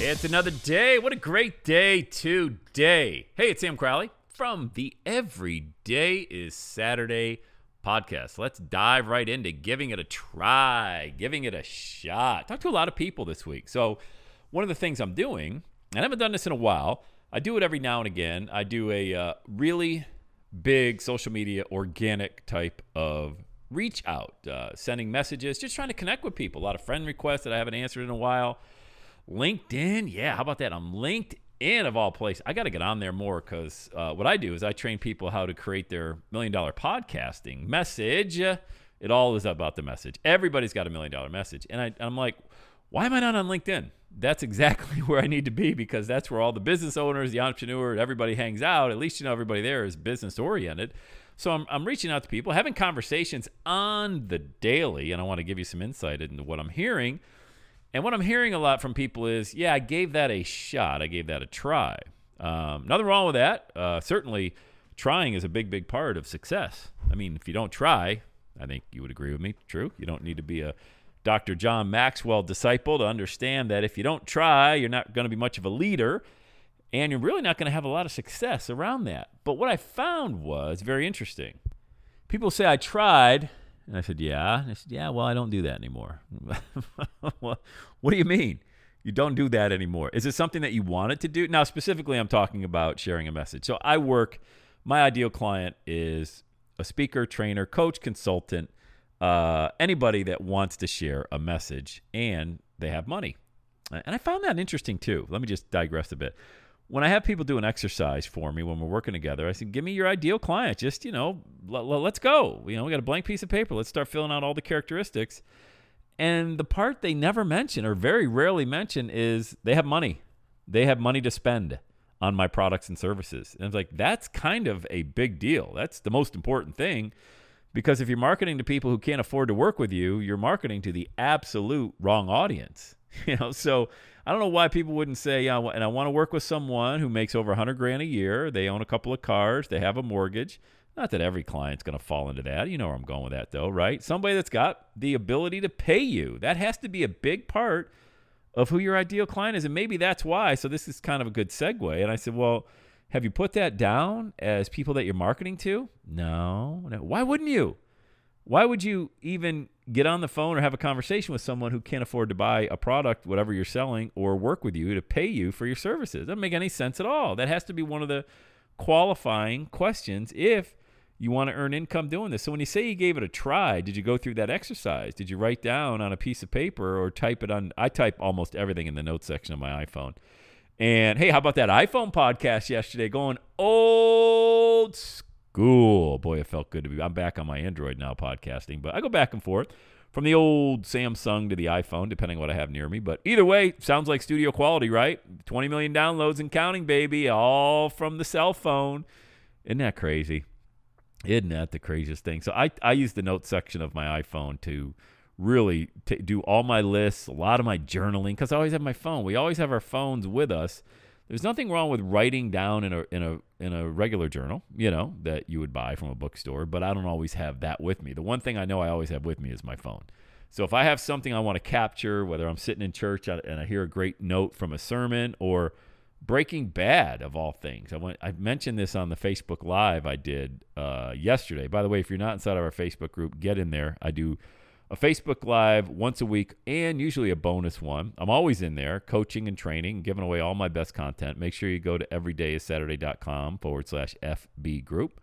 It's another day. What a great day today. Hey, it's Sam Crowley from the Everyday is Saturday podcast. Let's dive right into giving it a try, giving it a shot. Talk to a lot of people this week. So, one of the things I'm doing, and I haven't done this in a while, I do it every now and again. I do a uh, really big social media organic type of reach out, uh, sending messages, just trying to connect with people. A lot of friend requests that I haven't answered in a while. LinkedIn, yeah, how about that? I'm LinkedIn of all places. I got to get on there more because uh, what I do is I train people how to create their million dollar podcasting message. It all is about the message. Everybody's got a million dollar message, and I, I'm like, why am I not on LinkedIn? That's exactly where I need to be because that's where all the business owners, the entrepreneur, everybody hangs out. At least you know everybody there is business oriented. So I'm, I'm reaching out to people, having conversations on the daily, and I want to give you some insight into what I'm hearing. And what I'm hearing a lot from people is, yeah, I gave that a shot. I gave that a try. Um, nothing wrong with that. Uh, certainly, trying is a big, big part of success. I mean, if you don't try, I think you would agree with me. True. You don't need to be a Dr. John Maxwell disciple to understand that if you don't try, you're not going to be much of a leader and you're really not going to have a lot of success around that. But what I found was very interesting. People say, I tried. And I said, Yeah. And I said, Yeah, well, I don't do that anymore. what, do you mean? You don't do that anymore. Is it something that you wanted to do? Now, specifically, I'm talking about sharing a message. So I work, my ideal client is a speaker, trainer, coach, consultant, uh, anybody that wants to share a message and they have money. And I found that interesting too. Let me just digress a bit when I have people do an exercise for me when we're working together, I said, "Give me your ideal client. Just you know, l- l- let's go. You know, we got a blank piece of paper. Let's start filling out all the characteristics." And the part they never mention or very rarely mention is they have money. They have money to spend on my products and services. And it's like that's kind of a big deal. That's the most important thing because if you're marketing to people who can't afford to work with you, you're marketing to the absolute wrong audience. You know, so I don't know why people wouldn't say, yeah, and I want to work with someone who makes over 100 grand a year. They own a couple of cars, they have a mortgage. Not that every client's going to fall into that. You know where I'm going with that, though, right? Somebody that's got the ability to pay you. That has to be a big part of who your ideal client is. And maybe that's why. So, this is kind of a good segue. And I said, well, have you put that down as people that you're marketing to? No. no. Why wouldn't you? Why would you even get on the phone or have a conversation with someone who can't afford to buy a product, whatever you're selling, or work with you to pay you for your services? Doesn't make any sense at all. That has to be one of the qualifying questions if you want to earn income doing this. So when you say you gave it a try, did you go through that exercise? Did you write down on a piece of paper or type it on? I type almost everything in the notes section of my iPhone. And hey, how about that iPhone podcast yesterday? Going old school Cool. Boy, it felt good to be. I'm back on my Android now podcasting, but I go back and forth from the old Samsung to the iPhone, depending on what I have near me. But either way, sounds like studio quality, right? 20 million downloads and counting, baby, all from the cell phone. Isn't that crazy? Isn't that the craziest thing? So I, I use the notes section of my iPhone to really t- do all my lists, a lot of my journaling, because I always have my phone. We always have our phones with us there's nothing wrong with writing down in a in a in a regular journal, you know, that you would buy from a bookstore, but I don't always have that with me. The one thing I know I always have with me is my phone. So if I have something I want to capture, whether I'm sitting in church and I hear a great note from a sermon or Breaking Bad of all things. I went. I mentioned this on the Facebook Live I did uh, yesterday. By the way, if you're not inside of our Facebook group, get in there. I do a Facebook Live once a week and usually a bonus one. I'm always in there coaching and training, giving away all my best content. Make sure you go to everydayissaturday.com forward slash FB group.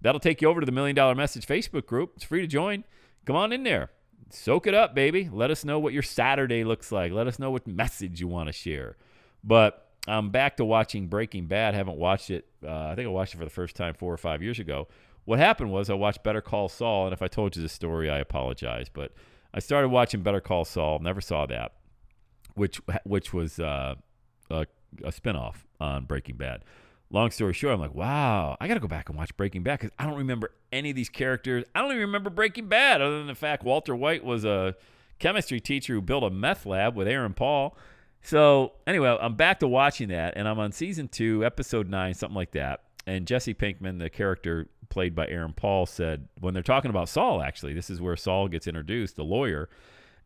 That'll take you over to the Million Dollar Message Facebook group. It's free to join. Come on in there. Soak it up, baby. Let us know what your Saturday looks like. Let us know what message you want to share. But I'm back to watching Breaking Bad. Haven't watched it. Uh, I think I watched it for the first time four or five years ago. What happened was I watched Better Call Saul, and if I told you the story, I apologize. But I started watching Better Call Saul. Never saw that, which which was uh, a, a spinoff on Breaking Bad long story short, I'm like, wow, I got to go back and watch Breaking Bad because I don't remember any of these characters. I don't even remember Breaking Bad, other than the fact Walter White was a chemistry teacher who built a meth lab with Aaron Paul. So, anyway, I'm back to watching that, and I'm on season two, episode nine, something like that. And Jesse Pinkman, the character played by Aaron Paul, said, when they're talking about Saul, actually, this is where Saul gets introduced, the lawyer.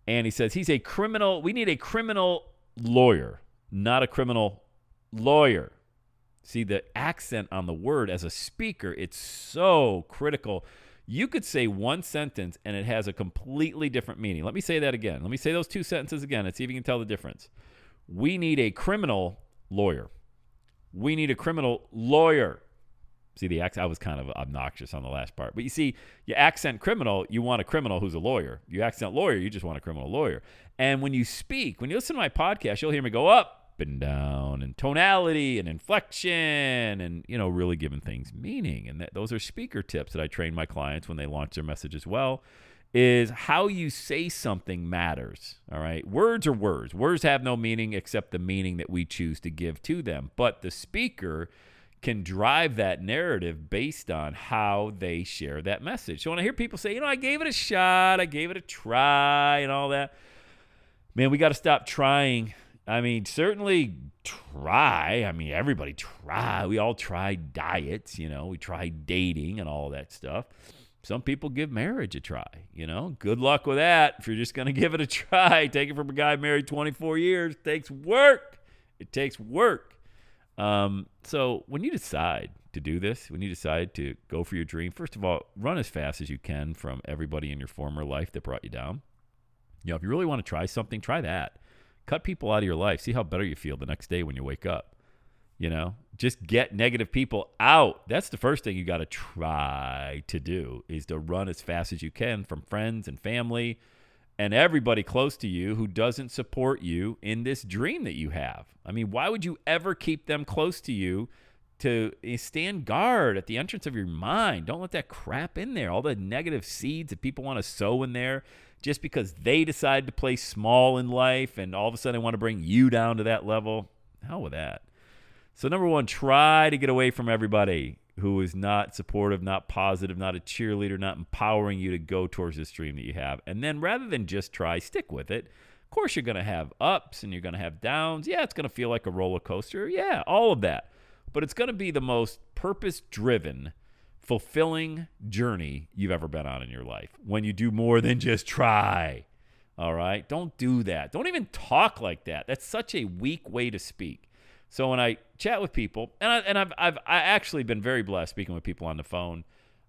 And he says, he's a criminal. We need a criminal lawyer, not a criminal lawyer. See, the accent on the word as a speaker, it's so critical. You could say one sentence and it has a completely different meaning. Let me say that again. Let me say those two sentences again and see if you can tell the difference. We need a criminal lawyer. We need a criminal lawyer. See, the accent, I was kind of obnoxious on the last part. But you see, you accent criminal, you want a criminal who's a lawyer. You accent lawyer, you just want a criminal lawyer. And when you speak, when you listen to my podcast, you'll hear me go up, and down and tonality and inflection and you know really giving things meaning and that, those are speaker tips that i train my clients when they launch their message as well is how you say something matters all right words are words words have no meaning except the meaning that we choose to give to them but the speaker can drive that narrative based on how they share that message so when i hear people say you know i gave it a shot i gave it a try and all that man we got to stop trying I mean, certainly try. I mean, everybody try. We all try diets, you know, we try dating and all that stuff. Some people give marriage a try, you know. Good luck with that. If you're just going to give it a try, take it from a guy married 24 years. It takes work. It takes work. Um, so when you decide to do this, when you decide to go for your dream, first of all, run as fast as you can from everybody in your former life that brought you down. You know, if you really want to try something, try that cut people out of your life. See how better you feel the next day when you wake up. You know, just get negative people out. That's the first thing you got to try to do is to run as fast as you can from friends and family and everybody close to you who doesn't support you in this dream that you have. I mean, why would you ever keep them close to you to eh, stand guard at the entrance of your mind? Don't let that crap in there. All the negative seeds that people want to sow in there just because they decide to play small in life and all of a sudden they want to bring you down to that level. Hell with that. So, number one, try to get away from everybody who is not supportive, not positive, not a cheerleader, not empowering you to go towards this dream that you have. And then rather than just try, stick with it. Of course, you're going to have ups and you're going to have downs. Yeah, it's going to feel like a roller coaster. Yeah, all of that. But it's going to be the most purpose driven fulfilling journey you've ever been on in your life when you do more than just try. All right? Don't do that. Don't even talk like that. That's such a weak way to speak. So when I chat with people, and, I, and I've, I've I actually been very blessed speaking with people on the phone,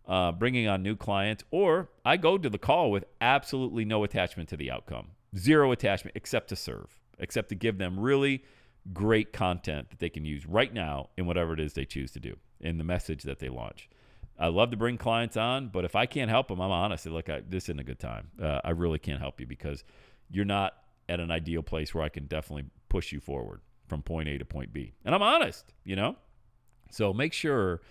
uh, bringing on new clients, or I go to the call with absolutely no attachment to the outcome, zero attachment except to serve, except to give them really great content that they can use right now in whatever it is they choose to do in the message that they launch. I love to bring clients on, but if I can't help them, I'm honest. Look, this isn't a good time. Uh, I really can't help you because you're not at an ideal place where I can definitely push you forward from point A to point B. And I'm honest, you know? So make sure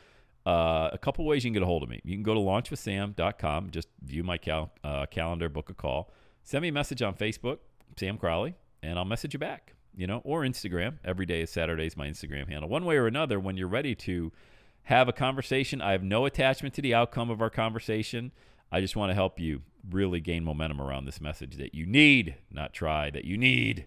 uh, a couple ways you can get a hold of me. You can go to launchwithsam.com, just view my cal- uh, calendar, book a call. Send me a message on Facebook, Sam Crowley, and I'll message you back, you know, or Instagram. Every day is Saturday is my Instagram handle. One way or another, when you're ready to have a conversation. I have no attachment to the outcome of our conversation. I just want to help you really gain momentum around this message that you need, not try, that you need